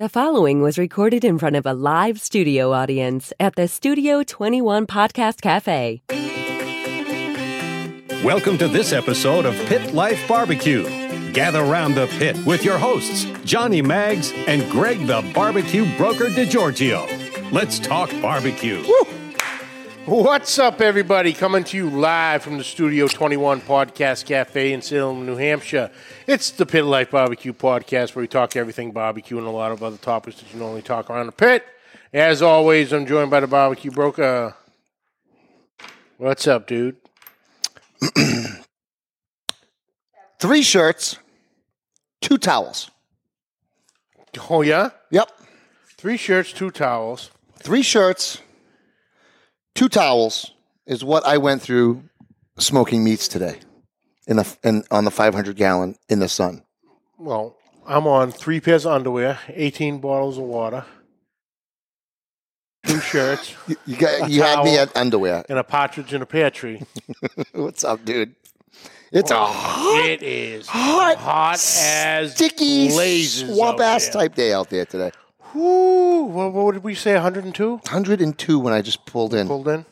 The following was recorded in front of a live studio audience at the Studio 21 Podcast Cafe. Welcome to this episode of Pit Life Barbecue. Gather round the pit with your hosts, Johnny Maggs and Greg the Barbecue Broker DiGiorgio. Let's talk barbecue. What's up, everybody? Coming to you live from the Studio 21 Podcast Cafe in Salem, New Hampshire. It's the Pit Life Barbecue Podcast where we talk everything barbecue and a lot of other topics that you normally talk around the pit. As always, I'm joined by the Barbecue Broker. What's up, dude? three shirts, two towels. Oh, yeah? Yep. Three shirts, two towels. Three shirts, two towels is what I went through smoking meats today in the in, on the 500 gallon in the sun. Well, I'm on three pairs of underwear, 18 bottles of water, two shirts, You, you got you had me at underwear. and a partridge in a pear tree. What's up, dude? It's a oh, hot, It is hot, hot as sticky, blazes swamp out ass there. type day out there today. Whoo, what, what did we say? 102 102 when I just pulled in. pulled in.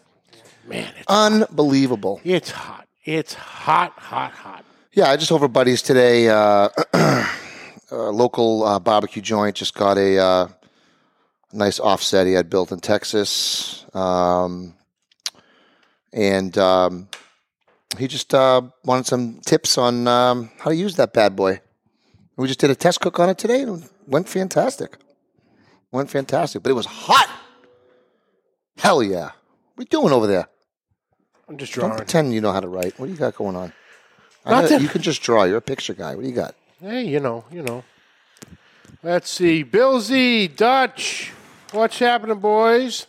Man, it's, Unbelievable. it's hot. It's hot, hot, hot. Yeah, I just over buddies today. Uh, a local uh, barbecue joint just got a uh, nice offset he had built in Texas, um, and um, he just uh, wanted some tips on um, how to use that bad boy. We just did a test cook on it today, and it went fantastic. Went fantastic, but it was hot. Hell yeah! What are you doing over there? I'm just drawing. Don't pretend you know how to write. What do you got going on? I know, Nothing. you can just draw. You're a picture guy. What do you got? Hey, you know, you know. Let's see. Bill Z, Dutch. What's happening, boys?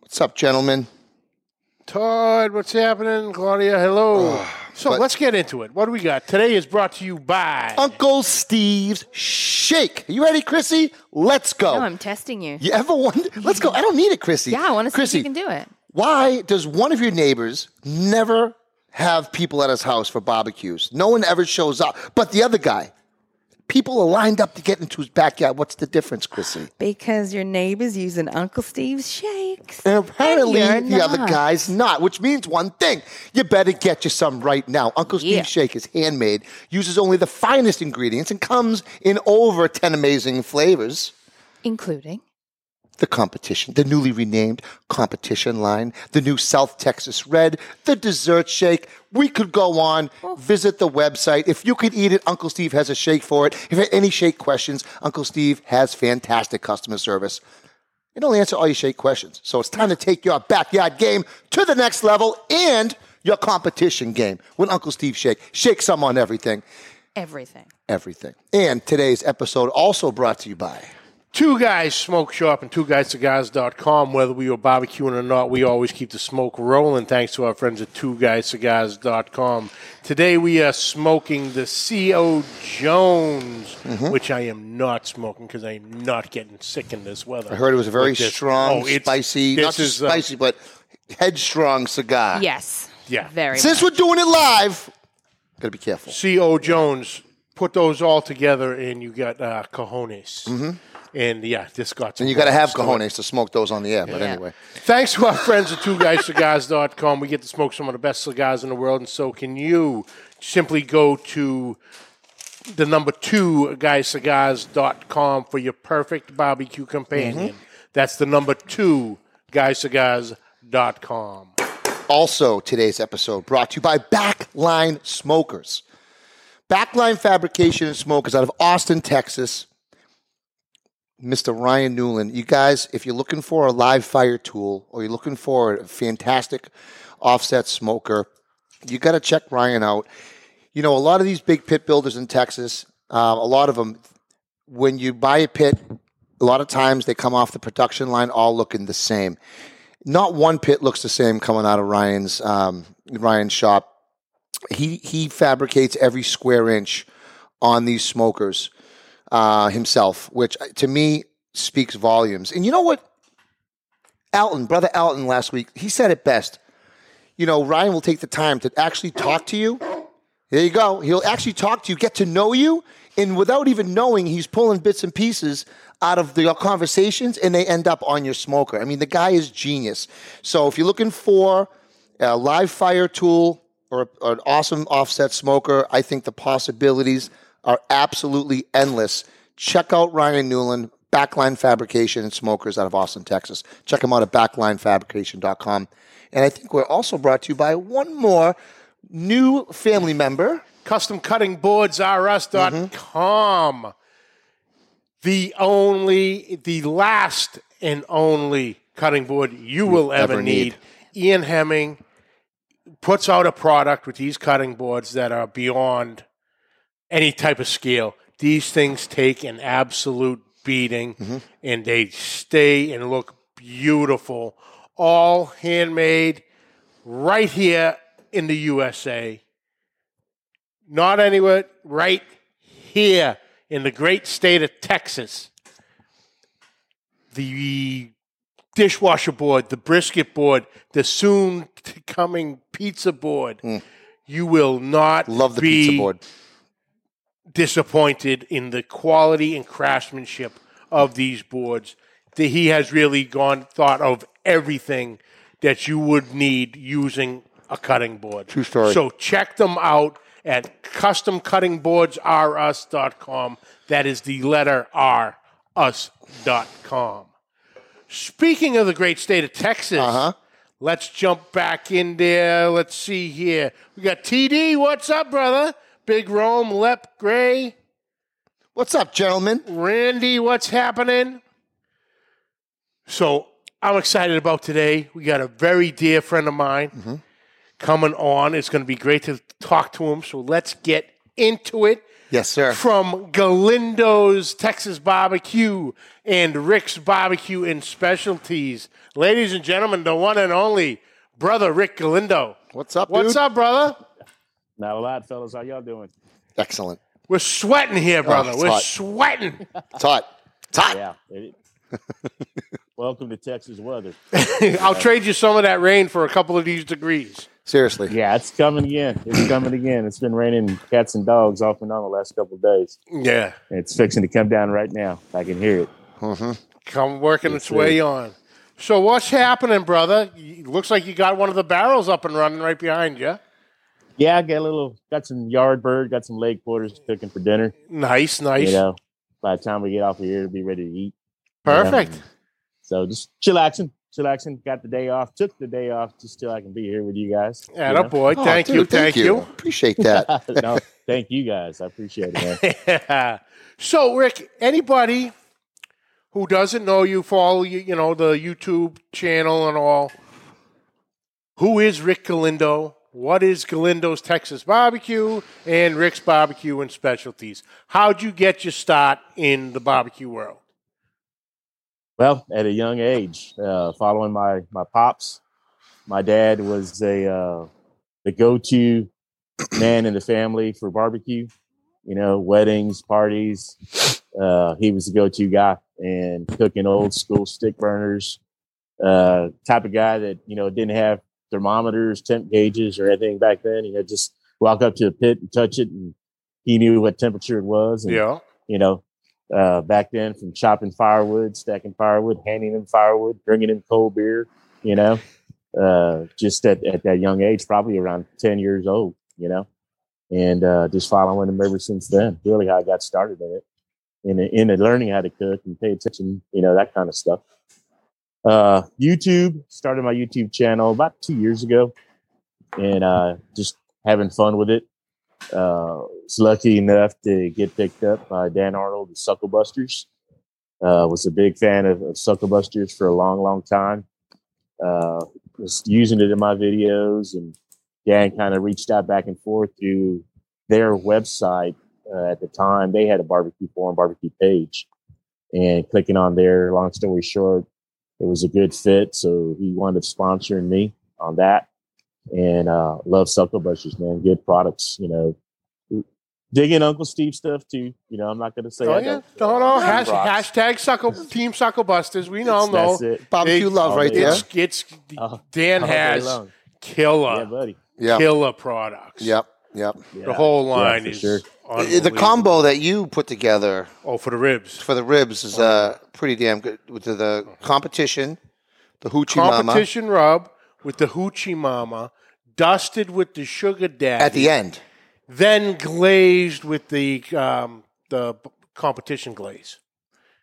What's up, gentlemen? Todd, what's happening? Claudia, hello. So but- let's get into it. What do we got? Today is brought to you by. Uncle Steve's Shake. Are you ready, Chrissy? Let's go. No, I'm testing you. you ever wonder? Let's go. I don't need it, Chrissy. Yeah, I want to see Chrissy, if you can do it. why does one of your neighbors never have people at his house for barbecues? No one ever shows up, but the other guy. People are lined up to get into his backyard. What's the difference, Chrissy? Because your neighbor's using Uncle Steve's shakes. And apparently, And the you're other guy's not, which means one thing. You better get you some right now. Uncle Steve's Yeah. Shake is handmade, uses only the finest ingredients, and comes in over 10 amazing flavors. Including. The competition, the newly renamed competition line, the new South Texas Red, the dessert shake. We could go on. Oh. Visit the website. If you could eat it, Uncle Steve has a shake for it. If you have any shake questions, Uncle Steve has fantastic customer service. And he'll answer all your shake questions. So it's time to take your backyard game to the next level and your competition game with Uncle Steve Shake. Shake some on everything, Everything. everything. And today's episode also brought to you by. Two Guys Smoke Shop and two TwoGuysCigars.com. Whether we were barbecuing or not, we always keep the smoke rolling thanks to our friends at two TwoGuysCigars.com. Today we are smoking the C.O. Jones, Mm-hmm. which I am not smoking because I am not getting sick in this weather. I heard it was a very this. strong, Oh, spicy, not just is, uh, spicy, but headstrong cigar. Yes. Yeah. Very Since much. we're doing it live, gotta be careful. C.O. Jones. Put those all together and you got uh, cojones. And yeah, this got some Mm-hmm. And you gotta have balls to cojones to smoke those on the air. But Yeah. anyway, Thanks to our friends at Two Guys TwoGuysCigars.com. We get to smoke some of the best cigars in the world, and so can you. Simply go to the number two guyscigars.com for your perfect barbecue companion. That's the number two guyscigars.com. Also, today's episode brought to you by Backline Smokers. Backline Fabrication and Smokers out of Austin, Texas. Mr. Ryan Newland. You guys, if you're looking for a live fire tool or you're looking for a fantastic offset smoker, you got to check Ryan out. You know, a lot of these big pit builders in Texas, uh, a lot of them, when you buy a pit, a lot of times they come off the production line all looking the same. Not one pit looks the same coming out of Ryan's um, Ryan's shop. He he fabricates every square inch on these smokers uh, himself, which uh, to me speaks volumes. And you know what? Alton, brother Alton, last week he said it best. You know, Ryan will take the time to actually talk to you. There you go. He'll actually talk to you, get to know you, and without even knowing, he's pulling bits and pieces out of the conversations, and they end up on your smoker. I mean, the guy is genius. So if you're looking for a live fire tool or, or an awesome offset smoker, I think the possibilities are absolutely endless. Check out Ryan Newland, Backline Fabrication and Smokers out of Austin, Texas. Check them out at backlinefabrication.com. And I think we're also brought to you by one more new family member. CustomCuttingBoardsRS.com. Mm-hmm. The only, the last and only cutting board you will ever, ever need. need. Ian Hemming puts out a product with these cutting boards that are beyond any type of scale. These things take an absolute beating and they stay and look beautiful. All handmade right here in the USA. Not anywhere, right here in the great state of Texas. The dishwasher board, the brisket board, the soon coming pizza board. You will not Mm. Love the pizza board. Disappointed in the quality and craftsmanship of these boards. That he has really gone thought of everything that you would need using a cutting board. True story. So check them out at customcuttingboardsrus.com. That is the letter R, us.com. Speaking of the great state of Texas, Uh-huh. let's jump back in there. Let's see here. We got TD. What's up, brother? Big Rome, Lep, Gray, What's up, gentlemen? Randy. What's happening? So I'm excited about today. We got a very dear friend of mine mm-hmm. coming on. It's going to be great to talk to him. So let's get into it. Yes, sir. From Galindo's Texas Barbecue and Rick's Barbecue and Specialties. Ladies and gentlemen, the one and only brother Rick Galindo. What's up, What's dude? up, brother? Not a lot, fellas. How y'all doing? Excellent. We're sweating here, oh, brother. it's We're hot. sweating. It's hot. It's hot. Yeah. it- Welcome to Texas weather. I'll trade you some of that rain for a couple of these degrees. Seriously. Yeah, it's coming again. It's coming again. It's been raining cats and dogs off and on the last couple of days. Yeah. It's fixing to come down right now. I can hear it. Mm-hmm. Come working Yes, its way sir. on. So what's happening, brother? Y- Looks like you got one of the barrels up and running right behind you. Yeah, I got a little, got some yard bird, got some leg quarters mm. cooking for dinner. Nice, nice. You know, by the time we get off of here, it'll be ready to eat. Perfect. So just chillaxing, chillaxing. Got the day off. Took the day off just till I can be here with you guys. you Atta know? boy. Oh, thank dude, you. Thank you. Appreciate that. no, thank you guys. I appreciate it, man. so, Rick, anybody who doesn't know you, follow you, you know, the YouTube channel and all, who is Rick Galindo? What is Galindo's Texas Barbecue and Rick's Barbecue and Specialties? How'd you get your start in the barbecue world? Well, at a young age, uh, following my my pops, my dad was a uh, the go to man in the family for barbecue. You know, weddings, parties. Uh, he was the go to guy and cooking old school stick burners. Uh, type of guy that you know didn't have thermometers, temp gauges, or anything back then. You know, just walk up to the pit and touch it, and he knew what temperature it was. And, Yeah. you know, uh, back then from chopping firewood, stacking firewood, handing them firewood, bringing them cold beer, you know, uh, just at, at that young age, probably around 10 years old, you know, and uh, just following them ever since then. Really how I got started in it, in, in learning how to cook and pay attention, you know, that kind of stuff. Uh, YouTube, started my YouTube channel about two years ago and uh, just having fun with it uh, was lucky enough to get picked up by Dan Arnold and Suckle Busters. Uh, was a big fan of, of Suckle Busters for a long, long time. Uh, was using it in my videos, and Dan kind of reached out back and forth through their website. Uh, at the time, they had a barbecue forum, barbecue page, and clicking on there. Long story short, it was a good fit, so he wound up sponsoring me on that and uh love Suckle Busters, man. Good products, you know. Digging Uncle Steve stuff too. You know, I'm not gonna say Oh, I yeah. don't. No, no. Hash, hashtag suckle, Team Suckle Busters. We all know. That's it. Barbecue Big- love right yeah. there. It's, it's Oh, Dan all has long. killer, Yeah, buddy. Yeah. killer products. Yep. Yep. Yeah. The whole line for is sure. The combo that you put together Oh, for the ribs. for the ribs is uh, pretty damn good. With the, the competition, the hoochie mama Competition rub with the hoochie mama, dusted with the sugar daddy, at the end. then glazed with the um, the b- competition glaze.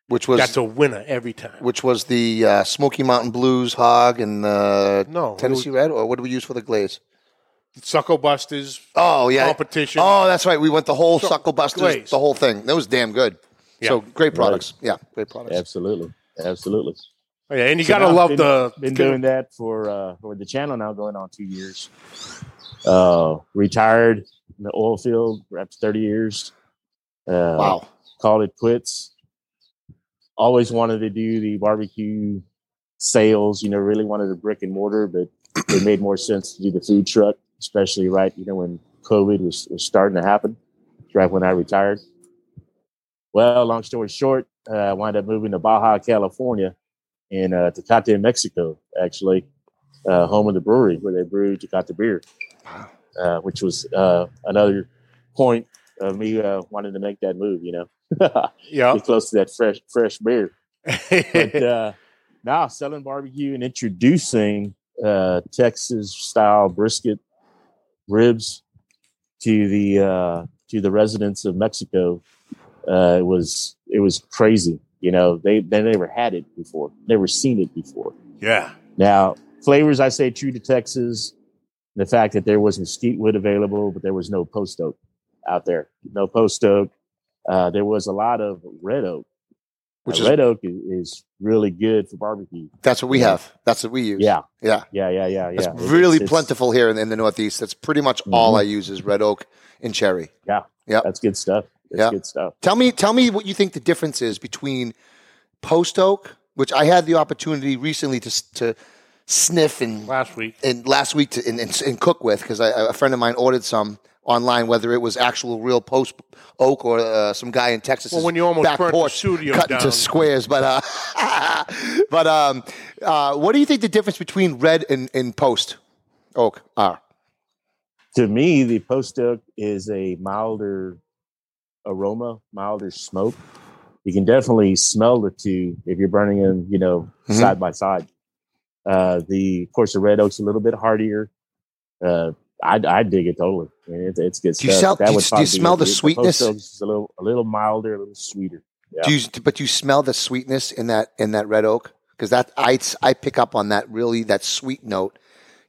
which was That's a winner every time. which was the uh, Smoky Mountain Blues hog and the No, it Tennessee Red, or what do we use for the glaze? Suckle Busters Oh yeah, competition. Oh, that's right. We went the whole So- Suckle Busters, glaze. the whole thing. That was damn good. So great products. Yeah, great products. Absolutely, absolutely. Oh, yeah, and you So gotta love been, the been doing that for uh, for the channel now going on two years. Uh, retired in the oil field after thirty years. Uh, Wow. Called it quits. Always wanted to do the barbecue sales. You know, really wanted a brick and mortar, but it made more sense to do the food truck, especially right. You know, when COVID was, was starting to happen, right when I retired. Well, long story short, uh, I wound up moving to Baja, California, in uh, Tecate, Mexico, actually, uh, home of the brewery where they brew Tecate beer, uh, which was uh, another point of me uh, wanting to make that move. You know, yeah. close to that fresh fresh beer. But uh, now selling barbecue and introducing uh, Texas style brisket ribs to the uh, to the residents of Mexico uh, it was it was crazy. You know, they they never had it before, never seen it before. yeah. Now, flavors, I say true to Texas. The fact that there was mesquite wood available, but there was no post oak out there. No post oak. Uh, there was a lot of red oak. Which is red oak is, is really good for barbecue. that's what we have. That's what we use. Yeah, yeah. yeah, yeah, yeah, It's yeah. It- really it's- plentiful here in, in the Northeast. That's pretty much all Mhm. I use is red oak and cherry. Yeah, yeah, That's good stuff. That's Yeah. good stuff. Tell me, tell me what you think the difference is between post oak, which I had the opportunity recently to to sniff and Last week. and last week to and, and, and cook with because a friend of mine ordered some online, whether it was actual real post oak or uh, some guy in Texas. Well, when you almost back burnt the porch studio cut down. into squares, but uh, but um, uh, what do you think the difference between red and, and post oak are? To me, the post oak is a milder aroma, milder smoke. You can definitely smell the two if you're burning them, you know, Mhm. side by side. Uh, the of course the red oak's a little bit hardier. Uh, I, I dig it totally. I mean, it, it's good Do you stuff. sell- do you- do you smell the sweetness? is a little a little milder, a little sweeter. Yeah. Do you, but you smell the sweetness in that in that red oak because that I I pick up on that really that sweet note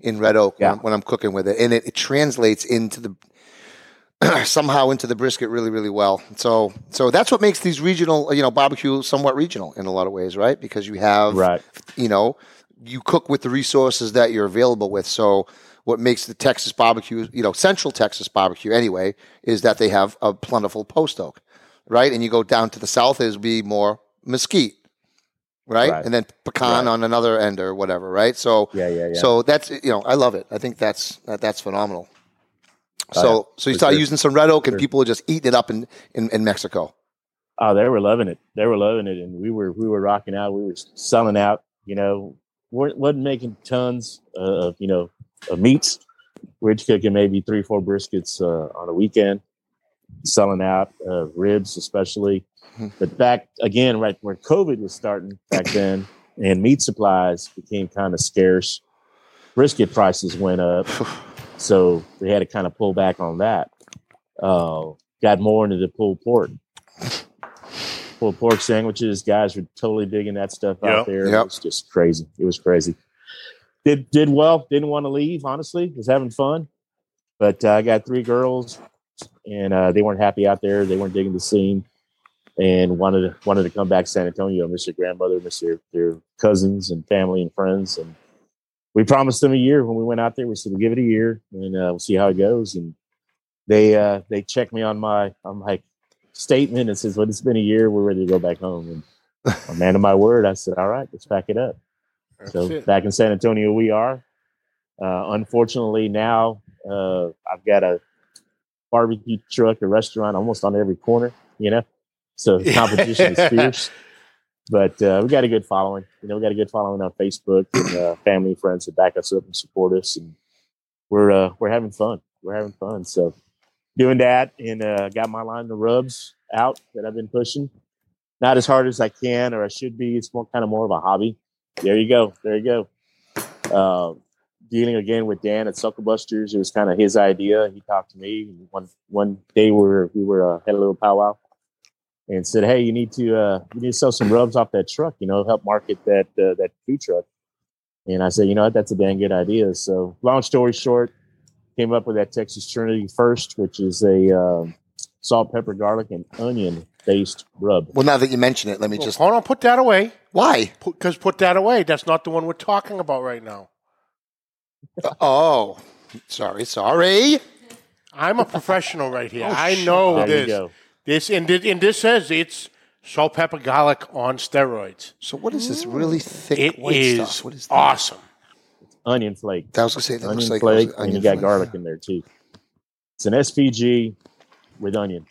in red oak Yeah. when, when I'm cooking with it, and it, it translates into the somehow into the brisket really really well. So so that's what makes these regional you know barbecue somewhat regional in a lot of ways, right? Because you have Right. you know you cook with the resources that you're available with. So what makes the Texas barbecue, you know, Central Texas barbecue anyway, is that they have a plentiful post oak, right? And you go down to the south, is be more mesquite, right? Right. And then pecan Right. on another end or whatever, right? So Yeah, yeah, yeah. so that's you know I love it. I think that's that, that's phenomenal. Oh, So yeah, so you for start sure. using some red oak, and Sure. people are just eating it up in, in, in Mexico. Oh, they were loving it. They were loving it, and we were we were rocking out. We were selling out. You know, weren't wasn't making tons of you know of meats. We're cooking maybe three four briskets uh, on a weekend, selling out uh, ribs especially. Hmm. But back again, right where COVID was starting back then, and meat supplies became kind of scarce. Brisket prices went up, so they had to kind of pull back on that. Uh, got more into the pulled pork pulled pork sandwiches. Guys were totally digging that stuff Yep. out there. Yep. It was just crazy. It was crazy. Did did well. Didn't want to leave. Honestly, was having fun. But uh, I got three girls, and uh, they weren't happy out there. They weren't digging the scene, and wanted to, wanted to come back to San Antonio. Miss their grandmother, miss their, their cousins and family and friends. And we promised them a year when we went out there. We said we'll give it a year, and uh, we'll see how it goes. And they uh, they checked me on my on my statement and says, "Well, it's been a year. We're ready to go back home." And a man of my word, I said, "All right, let's pack it up." That's so it. back in San Antonio, we are. Uh, unfortunately, now uh, I've got a barbecue truck, a restaurant almost on every corner. You know, so the competition is fierce. But uh, we got a good following. You know, we got a good following on Facebook and uh, family and friends that back us up and support us, and we're uh, we're having fun. We're having fun. So doing that and uh, got my line of rubs out that I've been pushing. Not as hard as I can or I should be. It's more kind of more of a hobby. There you go. There you go. Uh, dealing again with Dan at Suckle Busters. It was kind of his idea. He talked to me one one day. We were we were uh, had a little powwow and said, "Hey, you need to uh, you need to sell some rubs off that truck. You know, help market that uh, that food truck." And I said, "You know what? That's a dang good idea." So, long story short, came up with that Texas Trinity first, which is a uh, salt, pepper, garlic, and onion based rub. Well, now that you mention it, let me Well, just. hold on, put that away. Why? Because put that away. That's not the one we're talking about right now. Uh, oh, sorry, sorry. I'm a professional right here. Oh, I know There you this. go. This and, thi- and this says it's salt, pepper, garlic on steroids. So what is this really thick It white is stuff? What is that? awesome. Onion flake. That was gonna say that onion looks like flake, it and onion you got flake. garlic in there too. It's an SPG with onion,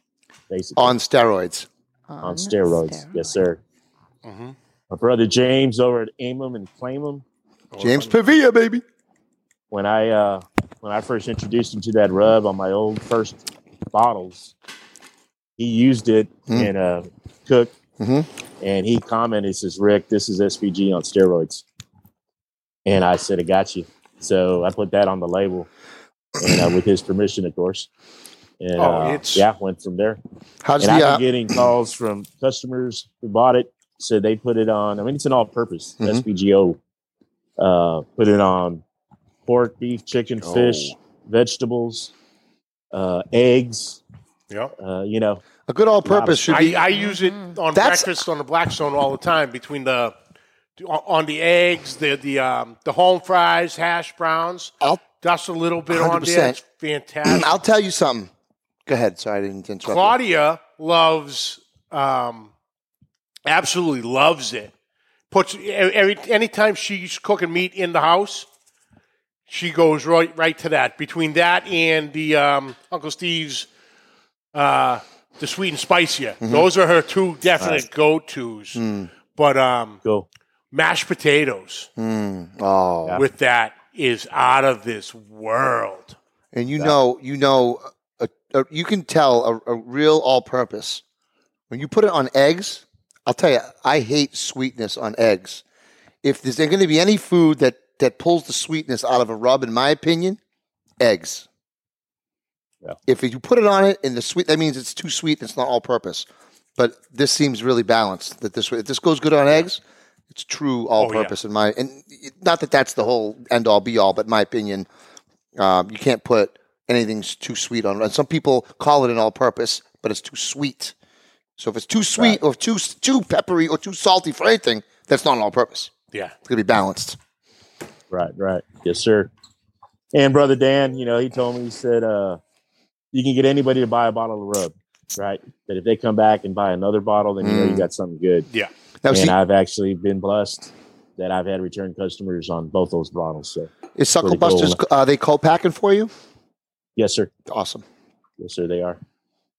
basically on steroids. on steroids. Yes, sir. Mm-hmm. My brother James over at Aim 'em and Claim 'em. James Pavia, baby. When I uh, when I first introduced him to that rub on my old first bottles, he used it Mm. in a cook, Mhm. and he commented, he "says Rick, this is SPG on steroids." And I said, "I got you." So I put that on the label, and uh, with his permission, of course. And Oh, uh, it's- yeah, went from there. How's and I've been Uh, getting calls from customers who bought it. So they put it on. I mean, it's an all-purpose Mhm. SPGO. Uh, put it on pork, beef, chicken, fish, Oh. vegetables, uh, eggs. Yeah. Uh, you know, a good all-purpose should I, be. I use it on That's- breakfast on the Blackstone all the time between the on on the eggs, the the um, the home fries, hash browns. I'll Dust a little bit on 100%. there. It's fantastic. I'll tell you something. Go ahead. Sorry, I didn't interrupt. you. Claudia loves, um, absolutely loves it. Puts every anytime she's cooking meat in the house, she goes right right to that. Between that and the um, Uncle Steve's, uh, the sweet and spicier, Mm-hmm. those are her two definite go tos. Mm. But um, go. mashed potatoes Mm. Oh, with that is out of this world. and you know, you know, a, you can tell a, a real all-purpose when you put it on eggs. I'll tell you, I hate sweetness on eggs. If there's going to be any food that that pulls the sweetness out of a rub, in my opinion, eggs. Yeah. If you put it on it and the sweet, that means it's too sweet. and It's not all-purpose. But this seems really balanced. That this if this goes good on eggs, it's true all-purpose in my. And not that that's the whole end-all be-all, but in my opinion, um, you can't put anything s- too sweet on. it. And some people call it an all-purpose, but it's too sweet. So if it's too sweet or too too peppery or too salty for anything, that's not an all-purpose. Yeah. It's gonna be balanced. Right, right. Yes, sir. And brother Dan, you know, he told me he said, uh, you can get anybody to buy a bottle of rub, right? That if they come back and buy another bottle, then you know you Mm. got something good. Yeah. Now, and see, I've actually been blessed that I've had return customers on both those bottles. So is Suckle pretty cool. Busters are they co-packing for you? Yes, sir. Awesome. Yes, sir. They are.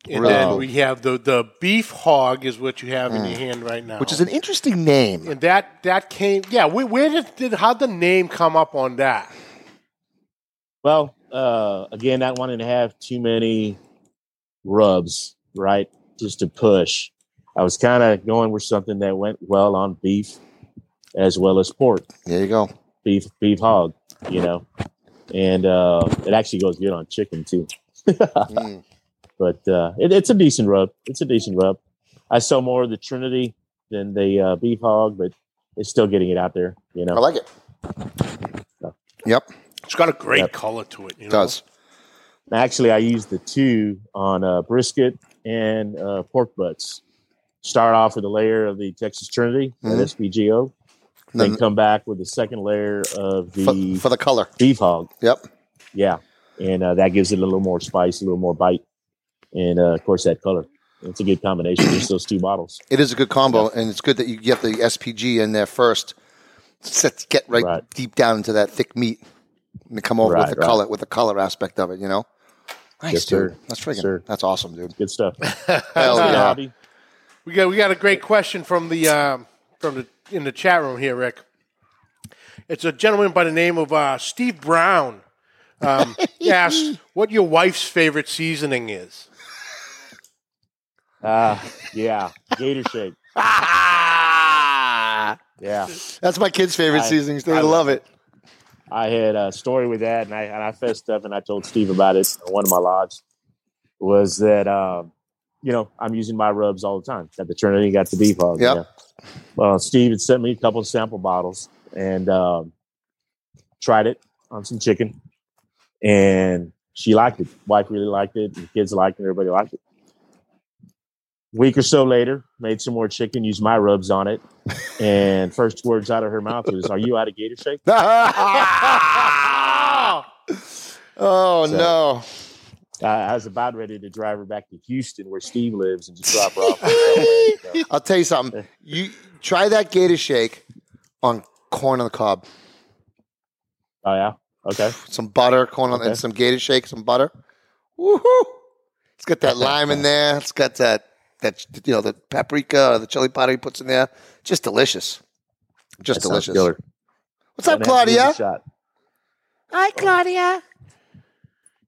And Really then we have the the beef hog is what you have in your hand right now, Mm. Which is an interesting name. and that that came yeah. Where, where did, did how the name come up on that? Well, uh, again, not wanting to have too many rubs, right? Just to push. I was kind of going with something that went well on beef as well as pork. There you go. beef beef hog, you know, and uh, it actually goes good on chicken too. Mm. But uh, it, it's a decent rub. It's a decent rub. I sell more of the Trinity than the uh, beef hog, but it's still getting it out there. You know, I like it. Yep, It's got a great Yep. color to it. You it know? does. actually, I use the two on uh, brisket and uh, pork butts. Start off with a layer of the Texas Trinity, Mhm. that SPGO, then Then come back with the second layer of for, the for the color. beef hog. Yep. Yeah, and uh, that gives it a little more spice, a little more bite, and uh, of course that color. It's a good combination. Just those two bottles. It is a good combo, and it's good that you get the SPG in there first. Set, get right, Right. deep down into that thick meat, and come over Right, with the right. color with the color aspect of it. You know, nice, Yes, dude. sir. That's freaking. Sir. That's awesome, dude. Good stuff. Hell Good yeah. hobby. We got we got a great question from the um, from the in the chat room here, Rick. It's a gentleman by the name of uh, Steve Brown. Um, he asked what your wife's favorite seasoning is. Uh, yeah, Gator Shake. Yeah, That's my kids' favorite I- seasonings. They I love it. I had a story with that, and I and I fessed up, and I told Steve about it. One of my lodges was that um, you know I'm using my rubs all the time. Got the Trinity, got the beef hog. Yep. know. Well, Steve had sent me a couple of sample bottles, and um, tried it on some chicken, and she liked it. Wife really liked it, the kids liked it. Everybody liked it. Week or so later, made some more chicken, used my rubs on it, and first words out of her mouth was, "Are you out of Gator Shake?" oh So- no! I, I was about ready to drive her back to Houston, where Steve lives, and just drop her off. somewhere, so. I'll tell you something. You try that Gator Shake on corn on the cob. Oh yeah, okay. Some butter, corn on, Okay. and some Gator Shake, some butter. Woohoo! It's got that lime in there. It's got that that you know the paprika or the chili powder he puts in there. Just delicious. Just That delicious. What's up, Don't have to give it a Claudia? shot. Hi, Claudia.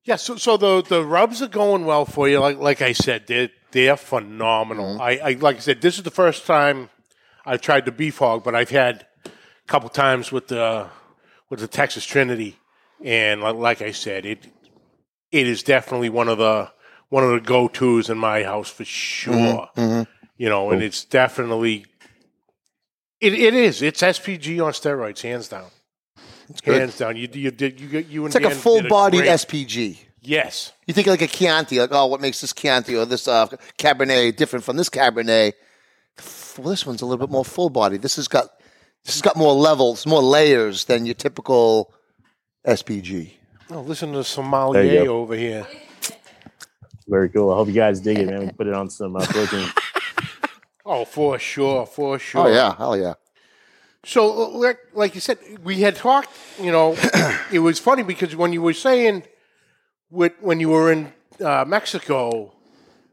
Yeah, so so the the rubs are going well for you. Like like I said, they're they're phenomenal. Mm-hmm. I, I like I said, this is the first time I've tried the beef hog, but I've had a couple times with the with the Texas Trinity, and like, like I said, it it is definitely one of the one of the go tos in my house for mm-hmm. sure. Mm-hmm. You know, and it's definitely it, it is. It's SPG on steroids, hands down. Good. Hands down. You you did you you and It's like a Dan full did bodied great- SPG. Yes. You think like a Chianti, like oh, what makes this Chianti or this uh, Cabernet different from this Cabernet? Well, this one's a little bit more full bodied. This has got this has got more levels, more layers than your typical SPG. Oh, listen to the There sommelier you go. over here. Very cool. I hope you guys dig it, man. We put it on some uh, protein. Oh, for sure, for sure. Oh yeah, hell yeah. So, uh, like, like you said, we had talked. You know, it was funny because when you were saying, with, when you were in uh, Mexico,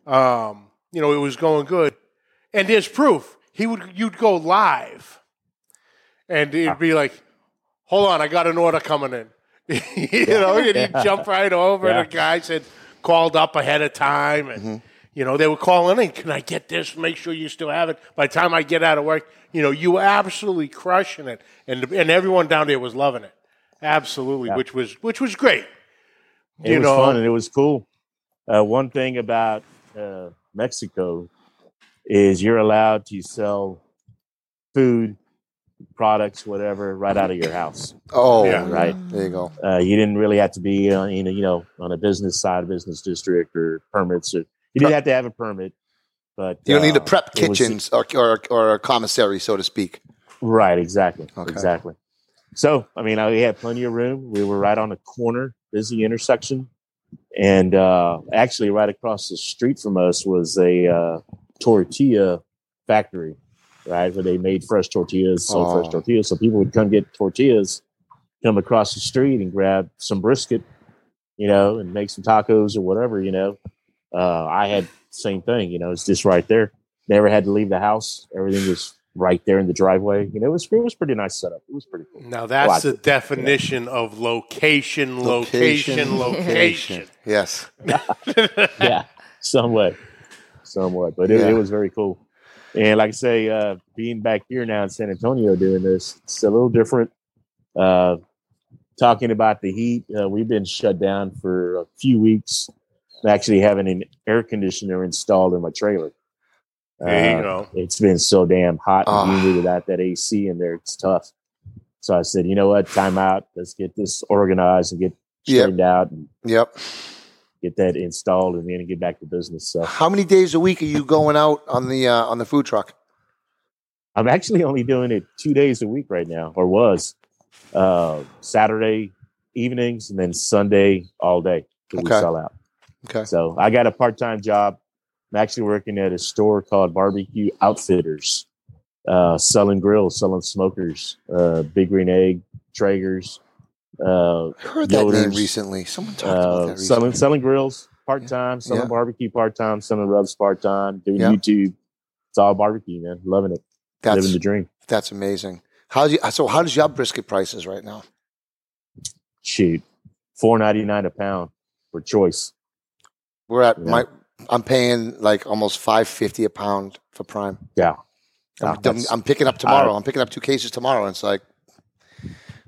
um, you know, it was going good, and there's proof. He would, you'd go live, and it'd be like, "Hold on, I got an order coming in." you know, and he'd jump right over. Yeah. And the guy had called up ahead of time, and you know they were calling in. And can I get this? Make sure you still have it. By the time I get out of work, you know you were absolutely crushing it, and and everyone down there was loving it, absolutely, which was which was great. It you was know, fun and it was cool. Uh, one thing about uh, Mexico is you're allowed to sell food, products, whatever, right out of your house. Oh, Yeah. Right. There you go. Uh, you didn't really have to be on, you know, you know, on a business side, business district, or permits. Or you didn't have to have a permit, but You don't need to uh, prep it was- kitchens or, or or a commissary, so to speak. Right, exactly. Okay. Exactly. So, I mean, I, we had plenty of room. We were right on a corner, busy intersection. And uh, actually, right across the street from us was a uh, tortilla factory, right, where they made fresh tortillas, sold Oh. fresh tortillas. So people would come get tortillas, come across the street and grab some brisket, you know, and make some tacos or whatever, you know. Uh, I had same thing, you know, it's just right there. Never had to leave the house. Everything was right there in the driveway. You know, it was it was pretty nice setup. It was pretty cool. now that's Well, I- the definition of location, location, location. Yes. yeah, somewhat, somewhat, but it, Yeah. it was very cool. And like I say, uh, being back here now in San Antonio doing this, it's a little different. Uh, talking about the heat, uh, we've been shut down for a few weeks. Actually having an air conditioner installed in my trailer. There you Uh, go. It's been so damn hot and humid without that AC in there. It's tough. So I said, you know what? Time out. Let's get this organized and get Yep. out and Yep. get that installed and then get back to business. So How many days a week are you going out on the uh, on the food truck? I'm actually only doing it two days a week right now, or was uh, Saturday evenings and then Sunday all day Okay. we sell out. Okay. So I got a part time job. I'm actually working at a store called Barbecue Outfitters, uh, selling grills, selling smokers, uh, Big Green Egg, Traegers, uh, Heard that name recently. Someone talked about that uh, recently. selling selling grills part time, selling Yeah. barbecue part time, selling rubs part time, doing Yeah. YouTube. It's all barbecue, man. Loving it, That's living the dream. that's amazing. How do you, so? How does your brisket prices right now? shoot four ninety nine a pound for choice. We're at Yeah. my. I'm paying like almost five fifty a pound for prime. Yeah. I'm, I'm, picking up tomorrow. I- I'm picking up two cases tomorrow. And it's like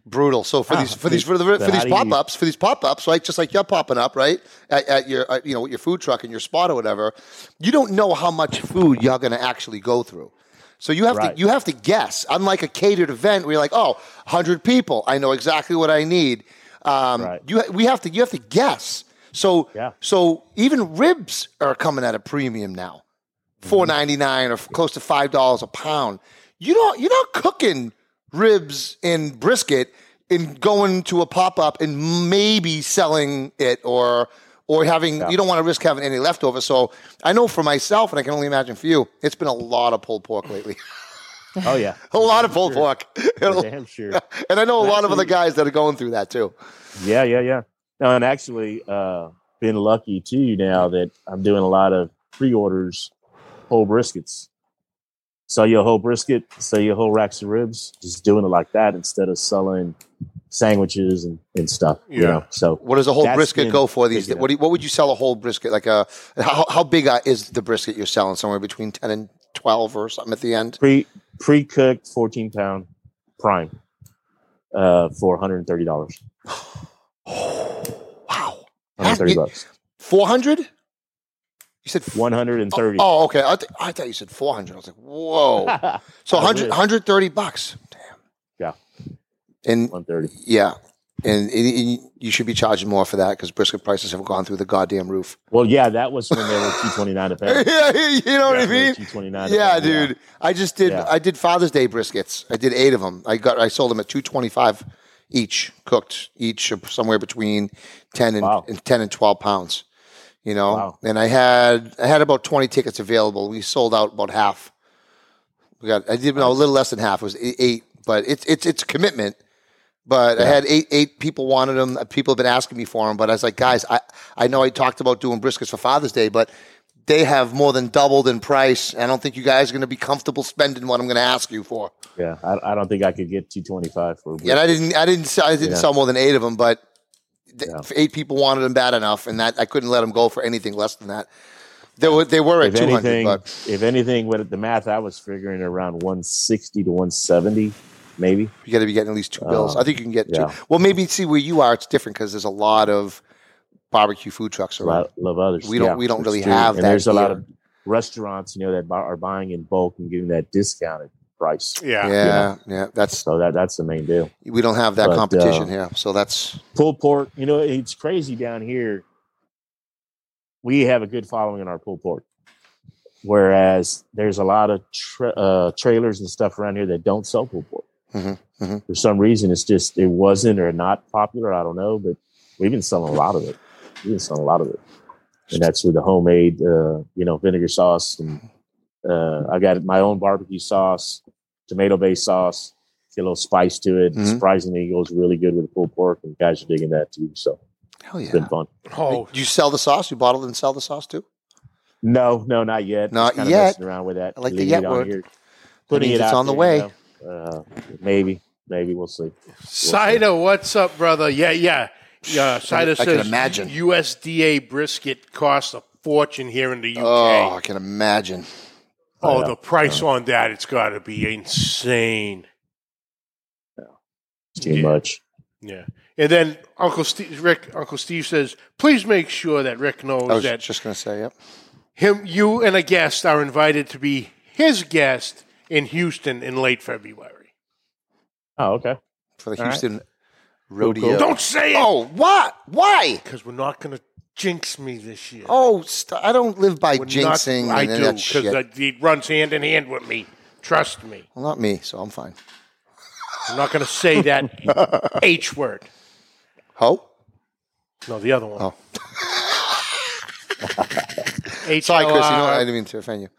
brutal. So for Ah, these for these for, the, for these pop ups for these pop ups, right? Just like you're popping up, right? At, at your uh, you know with your food truck and your spot or whatever. You don't know how much food you're going to actually go through. So you have Right. to you have to guess. Unlike a catered event where you're like, oh, 100 people, I know exactly what I need. Um, Right. You we have to you have to guess. So Yeah. so even ribs are coming at a premium now mm-hmm. four ninety nine or close to five dollars a pound. You don't you're not cooking ribs and brisket and going to a pop up and maybe selling it or or having you don't want to risk having any leftover. So I know for myself, and I can only imagine for you, it's been a lot of pulled pork lately. Oh yeah, a lot of pulled pork. damn sure. and I know a lot of other guys that are going through that too. Yeah, yeah, yeah. No, and actually, uh, been lucky too now that I'm doing a lot of pre-orders, whole briskets. Sell you a whole brisket, sell you a whole racks of ribs. Just doing it like that instead of selling sandwiches and, and stuff. You Yeah. know, so What does a whole brisket been go for these? picking What, you, what would you sell a whole brisket? Like a how, how big uh, is the brisket you're selling? Somewhere between ten and twelve or something at the end. pre pre cooked 14 pound prime uh, for 130 dollars. Wow, 130 You- bucks. four hundred. You said f- 130. Oh, okay. I, th- I thought you said four hundred. I was like, whoa. So I 100, 130 bucks. Damn. Yeah. And 130. yeah, and, you should be charging more for that because brisket prices have gone through the goddamn roof. Well, yeah, that was when they were 229 a pound. yeah, you know what I mean. 229 Yeah, pound, dude. I just did. Yeah. I did Father's Day briskets. I did eight of them. I got. I sold them at two twenty five each, cooked each, somewhere between ten and, Wow. and ten and twelve pounds. You know, Wow. and I had I had about twenty tickets available. We sold out about half. We got. I did no, a little less than half. It was eight, but it's it's it's a commitment. But I had eight eight people wanted them. People have been asking me for them. But I was like, guys, I I know I talked about doing briskets for Father's Day, but they have more than doubled in price. I don't think you guys are going to be comfortable spending what I'm going to ask you for. Yeah, I, I don't think I could get 225 for And I didn't, I didn't, sell- I didn't Yeah. sell more than eight of them, but th- Yeah. eight people wanted them bad enough, and that I couldn't let them go for anything less than that. They were, they were at if 200, anything, but if anything, with the math, I was figuring around 160 to 170, maybe. you got to be getting at least two bills. Uh, I think you can get yeah. two. Well, maybe see where you are, it's different because there's a lot of barbecue food trucks A around. lot, love others. We don't- Yeah, we don't really true. have and that there's a lot of restaurants, you know, that are buying in bulk and getting that discounted price. Yeah. Yeah, yeah, that's So that that's the main deal. we don't have that But, competition uh, here, so that's pulled pork. You know, it's crazy down here. We have a good following in our pulled pork, whereas there's a lot of tra- uh, trailers and stuff around here that don't sell pulled pork. Mhm, mhm. For some reason, it's just it wasn't or not popular. I don't know, but we've been selling a lot of it. We've been a lot of it, and that's with the homemade, uh, you know, vinegar sauce. And uh, I got my own barbecue sauce, tomato based sauce. Get a little spice to it. Mhm. Surprisingly, it goes really good with the pulled pork, and guys are digging that too. So hell it's been fun. Oh, Do you sell the sauce? You bottle and sell the sauce too? No, no, not yet. Not Just kinda yet. Messing around with that. I like the yet word. here. Putting means it it's out on the there, way. you know. Uh, maybe, maybe we'll see. Cider, what's up, brother? Yeah, yeah. Yeah, Cider I says can imagine. USDA brisket costs a fortune here in the UK. Oh, I can imagine. Oh, Yeah. the price on that, it's got to be insane. It's too Yeah. much. Yeah. And then Uncle Steve, Rick, Uncle Steve says, please make sure that Rick knows I was that just going to say, yep. him, you, and a guest are invited to be his guest in Houston in late February. Oh, okay. For the All right. Houston rodeo. Don't say it Oh, what? Why? because we're not going to jinx me this year. Oh, st- I don't live by We're not- jinxing I and do that because it runs hand in hand with me. Trust me. well, not me, so I'm fine. I'm not going to say that H word. Ho? No, the other one. Oh. H Sorry, Chris. You know, I didn't mean to offend you.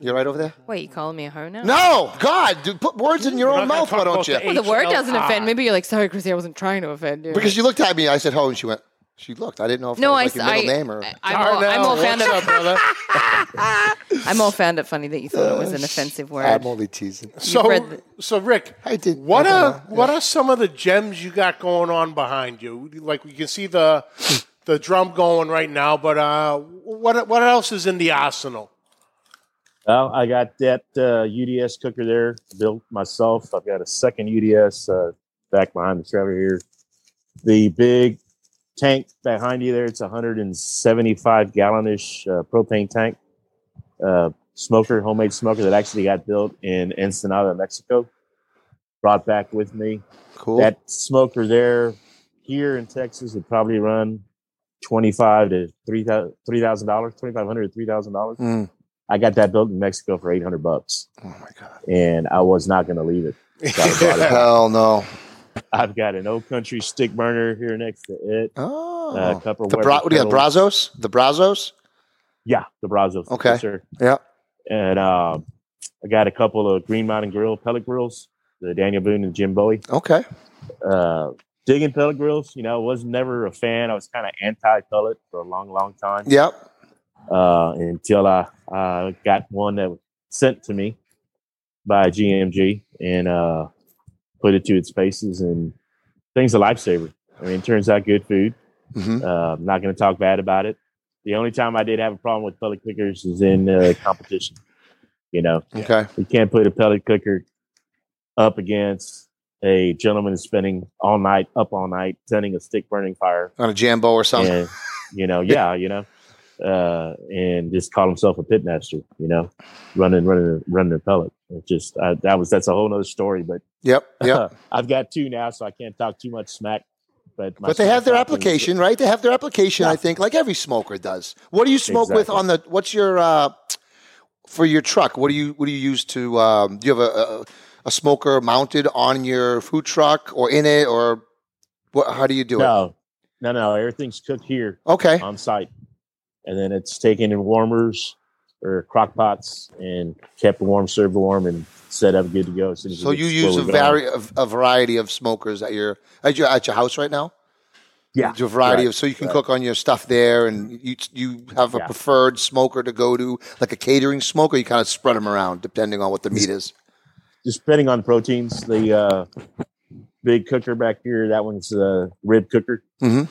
You right over there? Wait, you calling me a hoe now? No, God, dude, put words in your We're own not gonna mouth, talk why don't about you? the Well, the word doesn't offend Maybe you're like, sorry, Chrissy, I wasn't trying to offend you. Because you looked at me, I said ho, and she went. She looked. I didn't know if no, that I, was like your I, middle name or. I, I'm, all, I'm all found what's of up, brother? I'm all found it funny that you thought it was an offensive word. I'm only teasing. So, the- so Rick, I did- What I don't are know, what are some of the gems you got going on behind you? Like we can see the the drum going right now, but uh, what what else is in the arsenal? Well, I got that uh, UDS cooker there built myself. I've got a second UDS uh, back behind the trailer here. The big tank behind you there, it's a 175 gallonish uh, propane tank uh, smoker, homemade smoker that actually got built in Ensenada, Mexico. Brought back with me. Cool. That smoker there here in Texas would probably run twenty-five to three thousand dollars, twenty-five hundred to three thousand dollars. Mm. I got that built in Mexico for eight hundred bucks, Oh my god. and I was not going to leave it. So it. Hell no. I've got an old country stick burner here next to it. Oh. Uh, a couple the bra- what do you got? Brazos? The Brazos? Yeah, the Brazos. Okay. Yes, sir. Yeah. And um, I got a couple of Green Mountain Grill pellet grills, the Daniel Boone and Jim Bowie. Okay. Uh, digging pellet grills, you know, was never a fan. I was kind of anti pellet for a long, long time. Yep. Uh, until I uh, got one that was sent to me by GMG and uh, put it to its paces. And thing's a lifesaver. I mean, it turns out good food. hmm Uh, I'm not going to talk bad about it. The only time I did have a problem with pellet cookers is in uh, competition. You know, Okay. you can't put a pellet cooker up against a gentleman spending all night up all night tending a stick burning fire On a Jambo or something. and you know, yeah, you know, uh, and just call himself a pitmaster, you know, running, running, running a pellet. It just I, that was that's a whole nother story. But Yep. Yep. I've got two now, so I can't talk too much smack. But my But they have their is- application, right? They have their application, I think, like every smoker does. What do you smoke with on the? What's your uh, for your truck? What do you what do you use to? Um, do you have a, a a smoker mounted on your food truck or in it or what? How do you do it? No, no, no. Everything's cooked here Okay. on site, and then it's taken in warmers or crock pots and kept warm, served warm, and set up good to go. As So you use a, vari- a, a variety of smokers at your at your at your house right now. yeah, a variety right, of so you can right. cook on your stuff there, and you you have a Yeah. preferred smoker to go to, like a catering smoker. You kind of spread them around depending on what the meat is. just depending on proteins. The uh, big cooker back here, that one's a rib cooker. Mhm.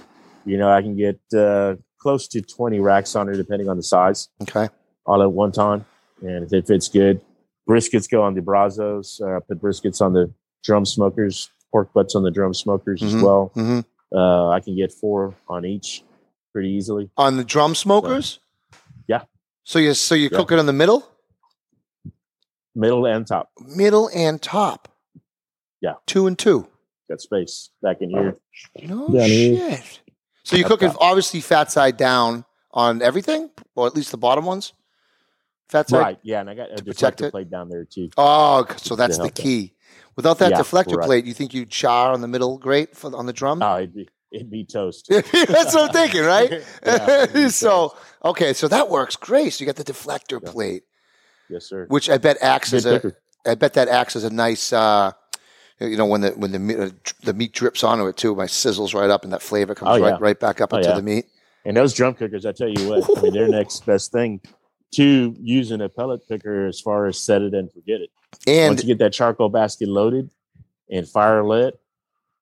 You know, I can get uh, close to 20 racks on it, depending on the size, Okay. all at one time. And if it fits good, briskets go on the Brazos. Uh, I put briskets on the drum smokers, pork butts on the drum smokers as Mhm. well. hmm Uh, I can get four on each pretty easily. On the drum smokers. Yeah. So you so you Yeah. cook it in the middle, Middle and top. middle and top. Yeah. Two and two. Got space back in here. No Down here. So you cook it obviously fat side down on everything, or at least the bottom ones. Fat side. Right. Yeah. And I got a deflector plate down there too. Oh, so that's the key. Without that Yeah, deflector right. plate, you think you'd char on the middle great for, on the drum? Oh, it'd be, it'd be toast. That's what I'm thinking, right? Yeah, so okay, so that works great. So you got the deflector Yeah. plate, Yes, sir. which I bet acts Good as a. I bet that acts as a nice, uh, you know, when the when the meat, uh, the meat drips onto it too, my sizzles right up, and that flavor comes Oh, yeah. right right back up Oh, into yeah. the meat. And those drum cookers, I tell you what, I mean, they're next best thing to using a pellet cooker as far as set it and forget it. And Once you get that charcoal basket loaded and fire lit,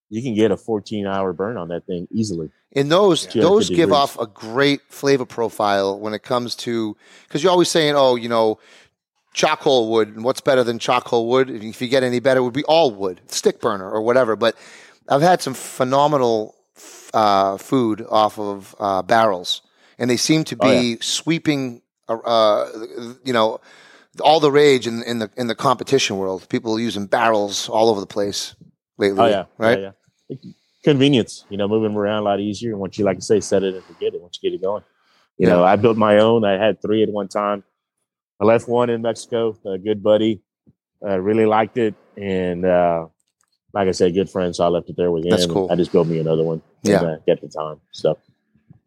you can get a 14 hour burn on that thing easily. and those those 250 give off a great flavor profile when it comes to because you're always saying, oh, you know, charcoal wood, and what's better than charcoal wood? If you get any better, it would be all wood, stick burner or whatever. But I've had some phenomenal uh, food off of uh, barrels, and they seem to be Oh, yeah. sweeping, uh, you know, all the rage in, in the in the competition world. People using barrels all over the place lately. Oh, yeah. right. Yeah, yeah. Convenience, you know, moving around a lot easier. And once you, like I say, set it and forget it once you get it going. You know, I built my own. I had three at one time. I left one in Mexico, a good buddy. I really liked it. And uh, like I said, good friend. So I left it there with him. That's cool. I just built me another one. Yeah. And, uh, get the time. So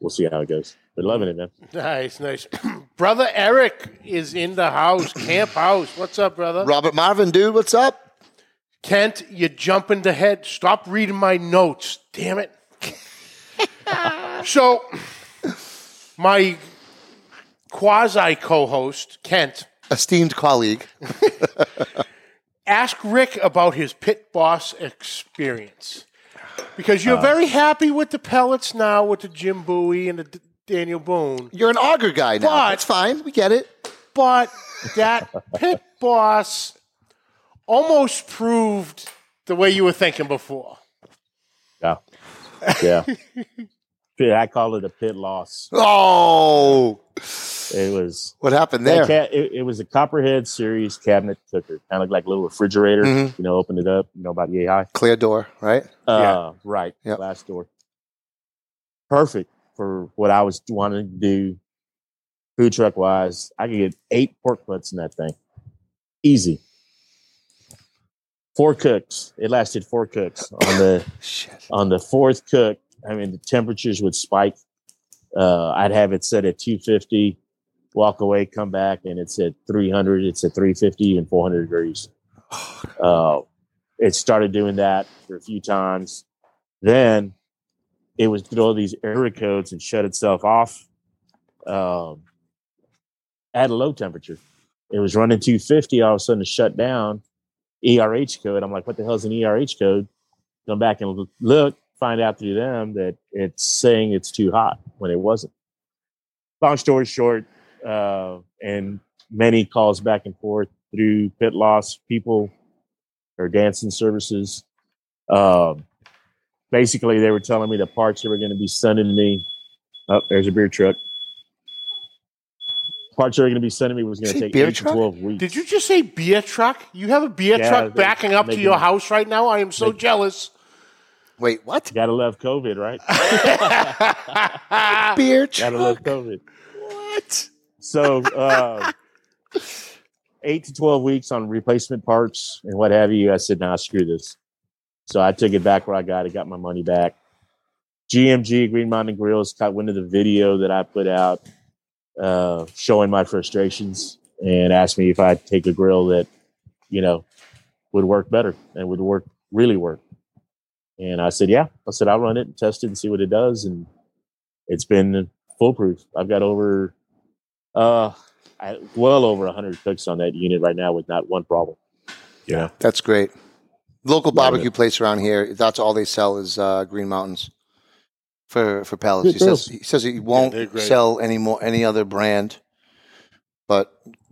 we'll see how it goes. But loving it, man. Nice, nice. brother Eric is in the house, camp house. What's up, brother? Robert Marvin, dude, what's up? Kent, you're jumping head. Stop reading my notes. Damn it. so, my quasi co-host Kent Esteemed colleague. ask Rick about his pit boss experience because you're uh. very happy with the pellets now with the Jim Bowie and the D- Daniel Boone, You're an auger guy now. But- That's fine. We get it. but that pit boss almost proved the way you were thinking before. Yeah. Yeah. Yeah, I call it a pit loss. Oh, It was what happened there? it, it was a copperhead series cabinet cooker, kind of like a little refrigerator. Mhm. You know, open it up, you know, about yay high. Clear door, right? Uh, right. Yep. Glass door. Perfect for what I was wanting to do, food truck wise. I could get eight pork butts in that thing, easy. Four cooks. It lasted four cooks on the Shit. on the fourth cook. I mean, the temperatures would spike. Uh, I'd have it set at 250, walk away, come back, and it's at 300. It's at 350, even 400 degrees. Uh, it started doing that for a few times. Then it was throw these error codes and shut itself off um, at a low temperature. It was running 250. All of a sudden, it shut down. ERH code. I'm like, what the hell is an ERH code? Come back and look, find out through them that it's saying it's too hot when it wasn't. Long story short, uh, and many calls back and forth through pit loss people or Dansons services. Um, basically, they were telling me the parts they were going to be sending me. Oh, there's a beer truck. Parts they were going to be sending me was going to take eight truck? to twelve weeks. Did you just say beer truck? You have a beer Yeah, truck backing up to your house right now? I am so jealous. Wait, what? Gotta love COVID, right? Beer Gotta love? COVID. What? So, uh, eight to 12 weeks on replacement parts and what have you. I said, nah, screw this. So I took it back where I got it, got my money back. GMG, Green Mountain Grills, caught wind of the video that I put out uh, showing my frustrations and asked me if I'd take a grill that, you know, would work better and would work, really work. And I said, yeah. I said, I'll run it and test it and see what it does. And it's been foolproof. I've got over, uh, I, well over 100 cooks on that unit right now with not one problem. Yeah. That's great. Local barbecue it. place around here. That's all they sell is uh, Green Mountains for for pellets. He says he says he won't they're sell any more any other brand, but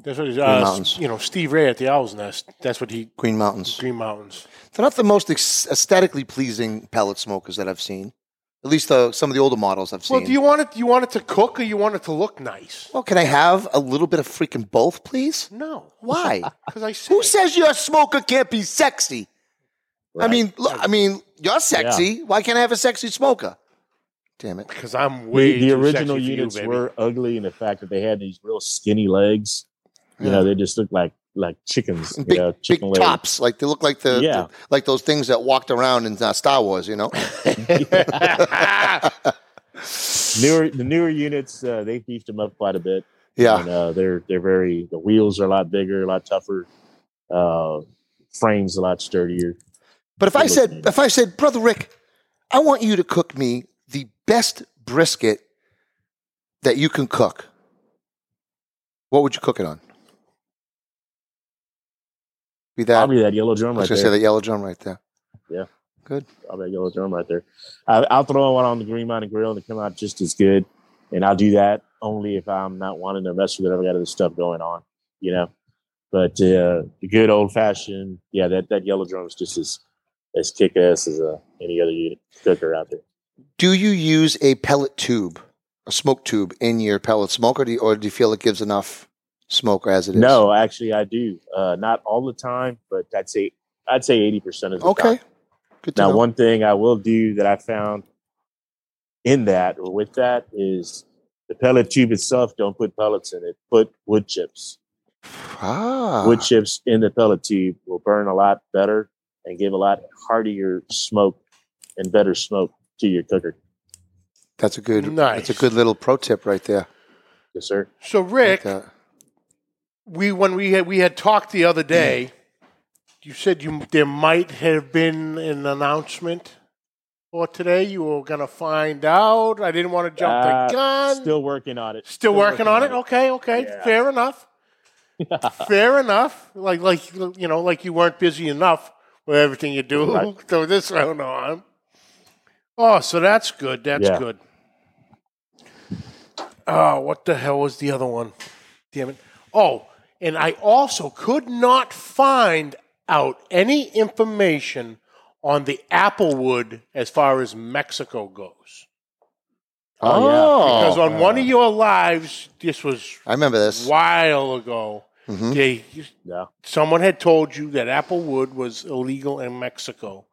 That's what he's, Green uh, Mountains. you know, Steve Ray at the Owl's Nest. That's what he, Green Mountains. Green Mountains. They're not the most ex- aesthetically pleasing pellet smokers that I've seen. At least uh, some of the older models I've seen. Well, do you want it? Do You want it to cook, or you want it to look nice? well, can I have a little bit of freaking both, please? No, Why? because I said Who says your smoker can't be sexy? I Right. mean, look, I mean, you're sexy. Why can't I have a sexy smoker? Damn it! Because I'm way the, the too original sexy for units you, baby. were ugly in the fact that they had these real skinny legs. You Yeah. know, they just looked like like chickens. You Big, know, big legs. tops, like they look like the, Yeah. the- like those things that walked around in uh, Star Wars. You know, Newer the newer units, uh, they beefed them up quite a bit. yeah. And, uh, they're they're very the wheels are a lot bigger, a lot tougher. Uh, frames a lot sturdier. But if I said, if I said, brother Rick, I want you to cook me the best brisket that you can cook, what would you cook it on? Be that. Probably that yellow drum I was right gonna there. say that yellow drum right there. Yeah. Good. Probably that yellow drum right there. I, I'll throw one on the Green Mountain Grill and it come out just as good. And I'll do that only if I'm not wanting to mess with it. I've got other stuff going on, you know. But uh, the good old fashioned, yeah, that, that yellow drum is just as as kick ass as uh, any other unit cooker out there. Do you use a pellet tube, a smoke tube, in your pellet smoker, do you, or do you feel it gives enough smoke as it is? No, actually, I do. Uh, not all the time, but I'd say I'd say eighty percent of the time. Okay. Good Now, know. one thing I will do that I found in that or with that is the pellet tube itself. Don't put pellets in it. Put wood chips. ah, Wood chips in the pellet tube will burn a lot better and give a lot heartier smoke and better smoke to your cooker. that's a good. Nice. That's a good little pro tip right there. Yes, sir. So Rick, Like we when we had we had talked the other day, you said you there might have been an announcement or today? You were going to find out. I didn't want to jump Uh, the gun. Still working on it. Still working on it. Okay, okay, Yeah. fair enough. fair enough. Like, like you know, like you weren't busy enough with everything you do. Right. So this round on. Oh, so that's good. That's Yeah. good. Oh, what the hell was the other one? Damn it. Oh, and I also could not find out any information on the Applewood as far as Mexico goes. Oh, yeah. Because on one of your lives, this was I remember this. a while ago, Mhm. they Yeah. someone had told you that Applewood was illegal in Mexico,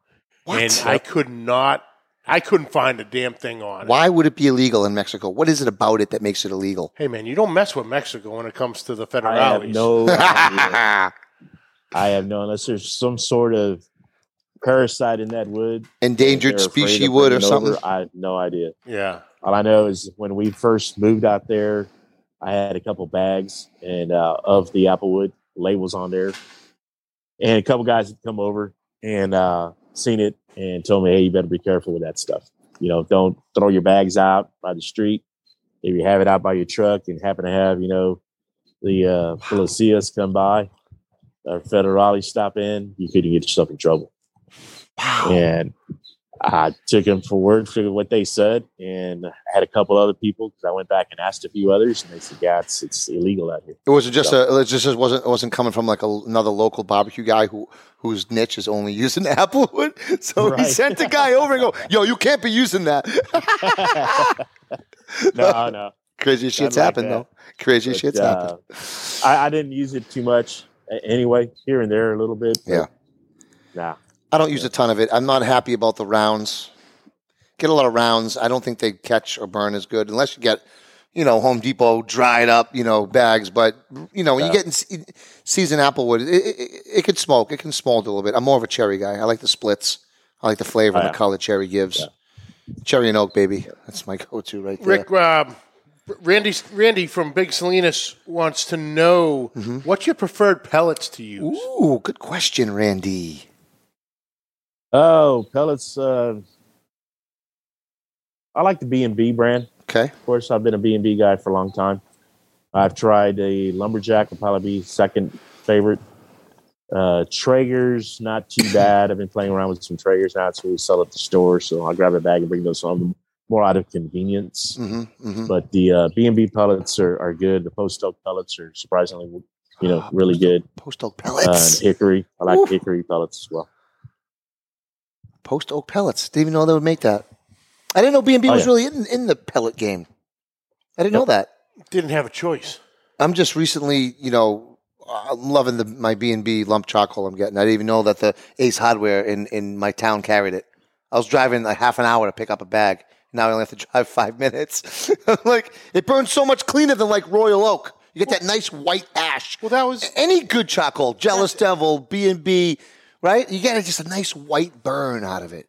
and I could not, I couldn't find a damn thing on it. Why would it be illegal in Mexico? What is it about it that makes it illegal? Hey man, you don't mess with Mexico when it comes to the I have no idea. I have no, unless there's some sort of parasite in that wood. Endangered they're afraid of species wood or something. over. I have no idea. yeah, All I know is when we first moved out there, I had a couple bags and uh, of the applewood labels on there, and a couple guys had come over and uh, seen it and told me, "Hey, you better be careful with that stuff. You know, don't throw your bags out by the street. If you have it out by your truck and happen to have, you know, the uh, policias come by or federales stop in, you could get yourself in trouble." Wow. And I took them for word for what they said, and I had a couple other people because I went back and asked a few others, and they said, "Yeah, it's, it's illegal out here." It was just a. It just wasn't. It wasn't coming from like a, another local barbecue guy who whose niche is only using Applewood. So he sent the guy over and go, "Yo, you can't be using that." no, no. Crazy shit's like happened that. though. Crazy But, shit's uh, happened. I, I didn't use it too much anyway, here and there a little bit. Yeah. Nah. I don't use a ton of it. I'm not happy about the rounds. Get a lot of rounds. I don't think they catch or burn as good unless you get, you know, Home Depot dried up, you know, bags. But you know, when you get in se- seasoned applewood, it, it, it, it could smoke. It can smoke a little bit. I'm more of a cherry guy. I like the splits. I like the flavor Oh, and yeah. the color cherry gives. Cherry and oak, baby. That's my go-to right there. Rick, uh, Randy, Randy from Big Salinas wants to know Mm-hmm. what's your preferred pellets to use. Ooh, good question, Randy. Oh, pellets. Uh, I like the B and B brand. Okay. Of course, I've been a B and B guy for a long time. I've tried a lumberjack, will probably be second favorite. Uh, Traeger's not too bad. I've been playing around with some Traegers now, so we sell at the store. So I'll grab a bag and bring those home more out of convenience. hmm hmm But the uh, B and B pellets are, are good. The post oak pellets are surprisingly, you know, really good. Post oak Uh, pellets. hickory, I like Ooh. hickory pellets as well. Post oak pellets. Didn't even know they would make that. I didn't know B and B Oh, was yeah. really in, in the pellet game. I didn't know that. Didn't have a choice. I'm just recently, you know, I'm loving the my B and B lump charcoal I'm getting. I didn't even know that the Ace Hardware in in my town carried it. I was driving like half an hour to pick up a bag. Now I only have to drive five minutes. Like it burns so much cleaner than like Royal Oak. You get that nice white ash. Well, that was Any good charcoal, Jealous Devil, B and B, right? You get just a nice white burn out of it.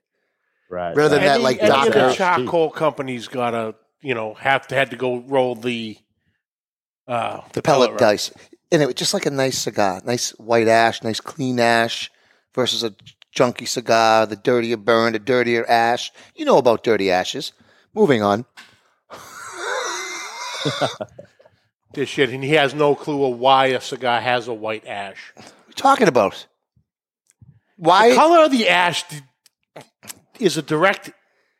Right. Rather than right. that, like, any of the Docker. charcoal companies gotta you know have to had to go roll the uh, the pellet right? dice. And it was just like a nice cigar, nice white ash, nice clean ash versus a junky cigar, the dirtier burn, the dirtier ash. You know about dirty ashes. Moving on. This shit, and he has no clue of why a cigar has a white ash. What are you talking about? The Why? color of the ash d- is a direct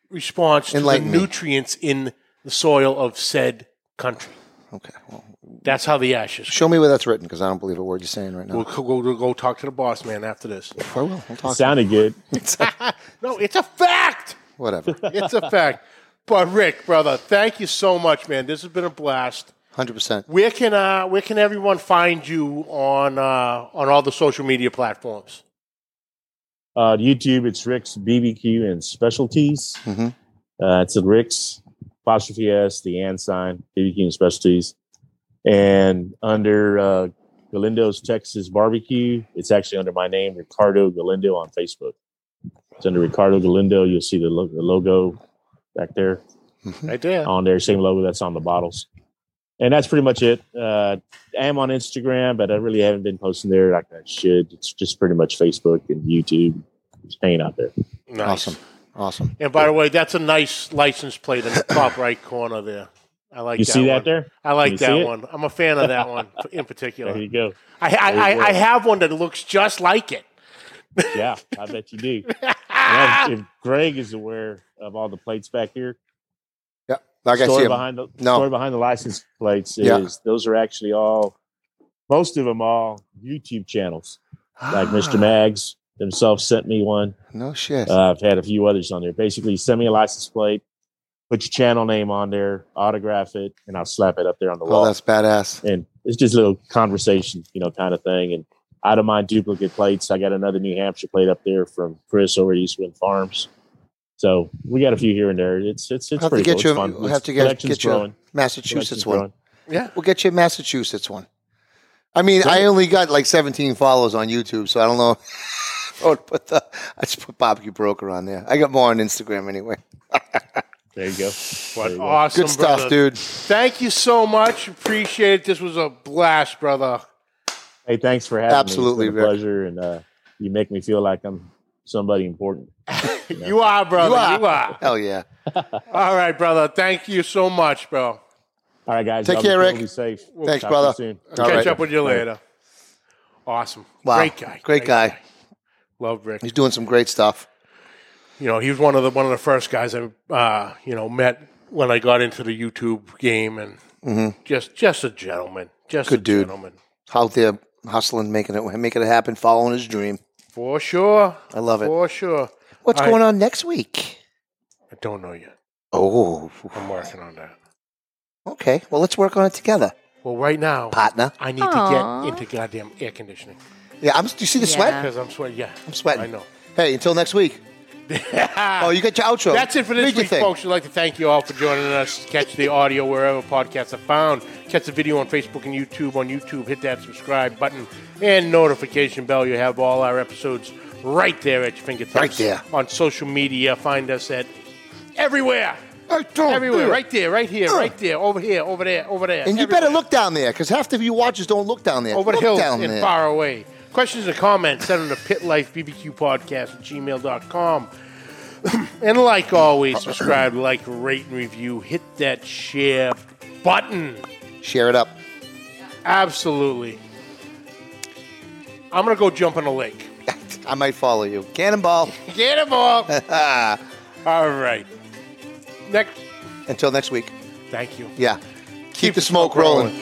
response to the Enlighten me. nutrients in the soil of said country. Okay. Well, That's how the ash is. show me where that's written because I don't believe a word you're saying right now. We'll go, we'll go talk to the boss man after this. I will. We'll talk. Sounded good. no, it's a fact. Whatever. It's a fact. But Rick, brother, thank you so much, man. This has been a blast. Hundred percent. Where can uh, where can everyone find you on uh, on all the social media platforms? Uh, YouTube, it's Rick's BBQ and Specialties. Mhm. Uh, it's at Rick's apostrophe S, the and sign, BBQ and Specialties. And under uh, Galindo's Texas Barbecue, it's actually under my name, Ricardo Galindo on Facebook. It's under Ricardo Galindo. You'll see the, lo- the logo back there Right there. on there, same logo that's on the bottles. And that's pretty much it. Uh, I am on Instagram, but I really haven't been posting there like I should. It's just pretty much Facebook and YouTube. Just hanging out there. Nice. Awesome. Awesome. And by the way, that's a nice license plate in the top right corner there. I like You that see one. that there? I like that one. I'm a fan of that one in particular. There you go. I, I, There I, you I have one that looks just like it. Yeah, I bet you do. And if, if Greg is aware of all the plates back here, Yeah. Like I story see 'em. behind the No. story behind the license plates is Yeah. those are actually all most of them all YouTube channels. Like Ah. Mr. Mags himself sent me one. No shit. Uh, I've had a few others on there. Basically, send me a license plate, put your channel name on there, autograph it, and I'll slap it up there on the oh, wall. that's badass. and it's just a little conversation, you know, kind of thing. And I don't mind duplicate plates. I got another New Hampshire plate up there from Chris over at Eastwind Farms. So we got a few here and there. It's it's it's Have to pretty get cool. you. It's fun. We'll have to get collection's get you a. Massachusetts one. growing. Yeah. We'll get you a Massachusetts one. I mean, I only got like 17 followers on YouTube, so I don't know. I would put the I just put barbecue broker on there. I got more on Instagram anyway. There you go. What There you go. awesome, Good stuff, brother. dude. Thank you so much. Appreciate it. This was a blast, brother. Hey, thanks for having Absolutely, me. It's been a Rick. pleasure, and uh, you make me feel like I'm somebody important. You are, brother. You are. You are. Hell yeah. All right, brother. Thank you so much, bro. All right, guys. Take y'all be care, cool, Rick. Be safe. Thanks, Talk to you brother. soon. Catch right. up with you All right. later. Awesome. Wow. Great guy. Great guy. Love Rick. He's doing some great stuff. You know, he was one of the one of the first guys I uh, you know met when I got into the YouTube game, and just just a gentleman, just Mm-hmm. Good a dude. gentleman Out there hustling, making it making it happen, following his dream. for sure. I love it. For sure. What's I- going on next week? I don't know yet. Oh, I'm working on that. okay. Well, let's work on it together, Well, right now partner. I need Aw. to get into goddamn air conditioning Yeah, I'm. Do you see the Yeah. sweat? because I'm sweating. Yeah, I'm sweating. I know. Hey, until next week. Oh, you got your outro. That's it for this your week, folks. We'd like to thank you all for joining us. Catch the audio wherever podcasts are found. Catch the video on Facebook and YouTube. On YouTube, hit that subscribe button and notification bell. You have all our episodes right there at your fingertips. Right there. On social media, find us at everywhere. I don't Everywhere. do. Right there, right here, right there, over here, over there, over there. And you better look down there because half of you watchers don't look down there. over the hills down and there. far away. Questions or comments, send them to pitlifebbqpodcast at gmail.com. and like always, subscribe, like, rate, and review. Hit that share button. Share it up. Absolutely. I'm going to go jump in a lake. I might follow you. Cannonball. Cannonball. all. All right. Next. Until next week. Thank you. Yeah. Keep, the smoke, rolling.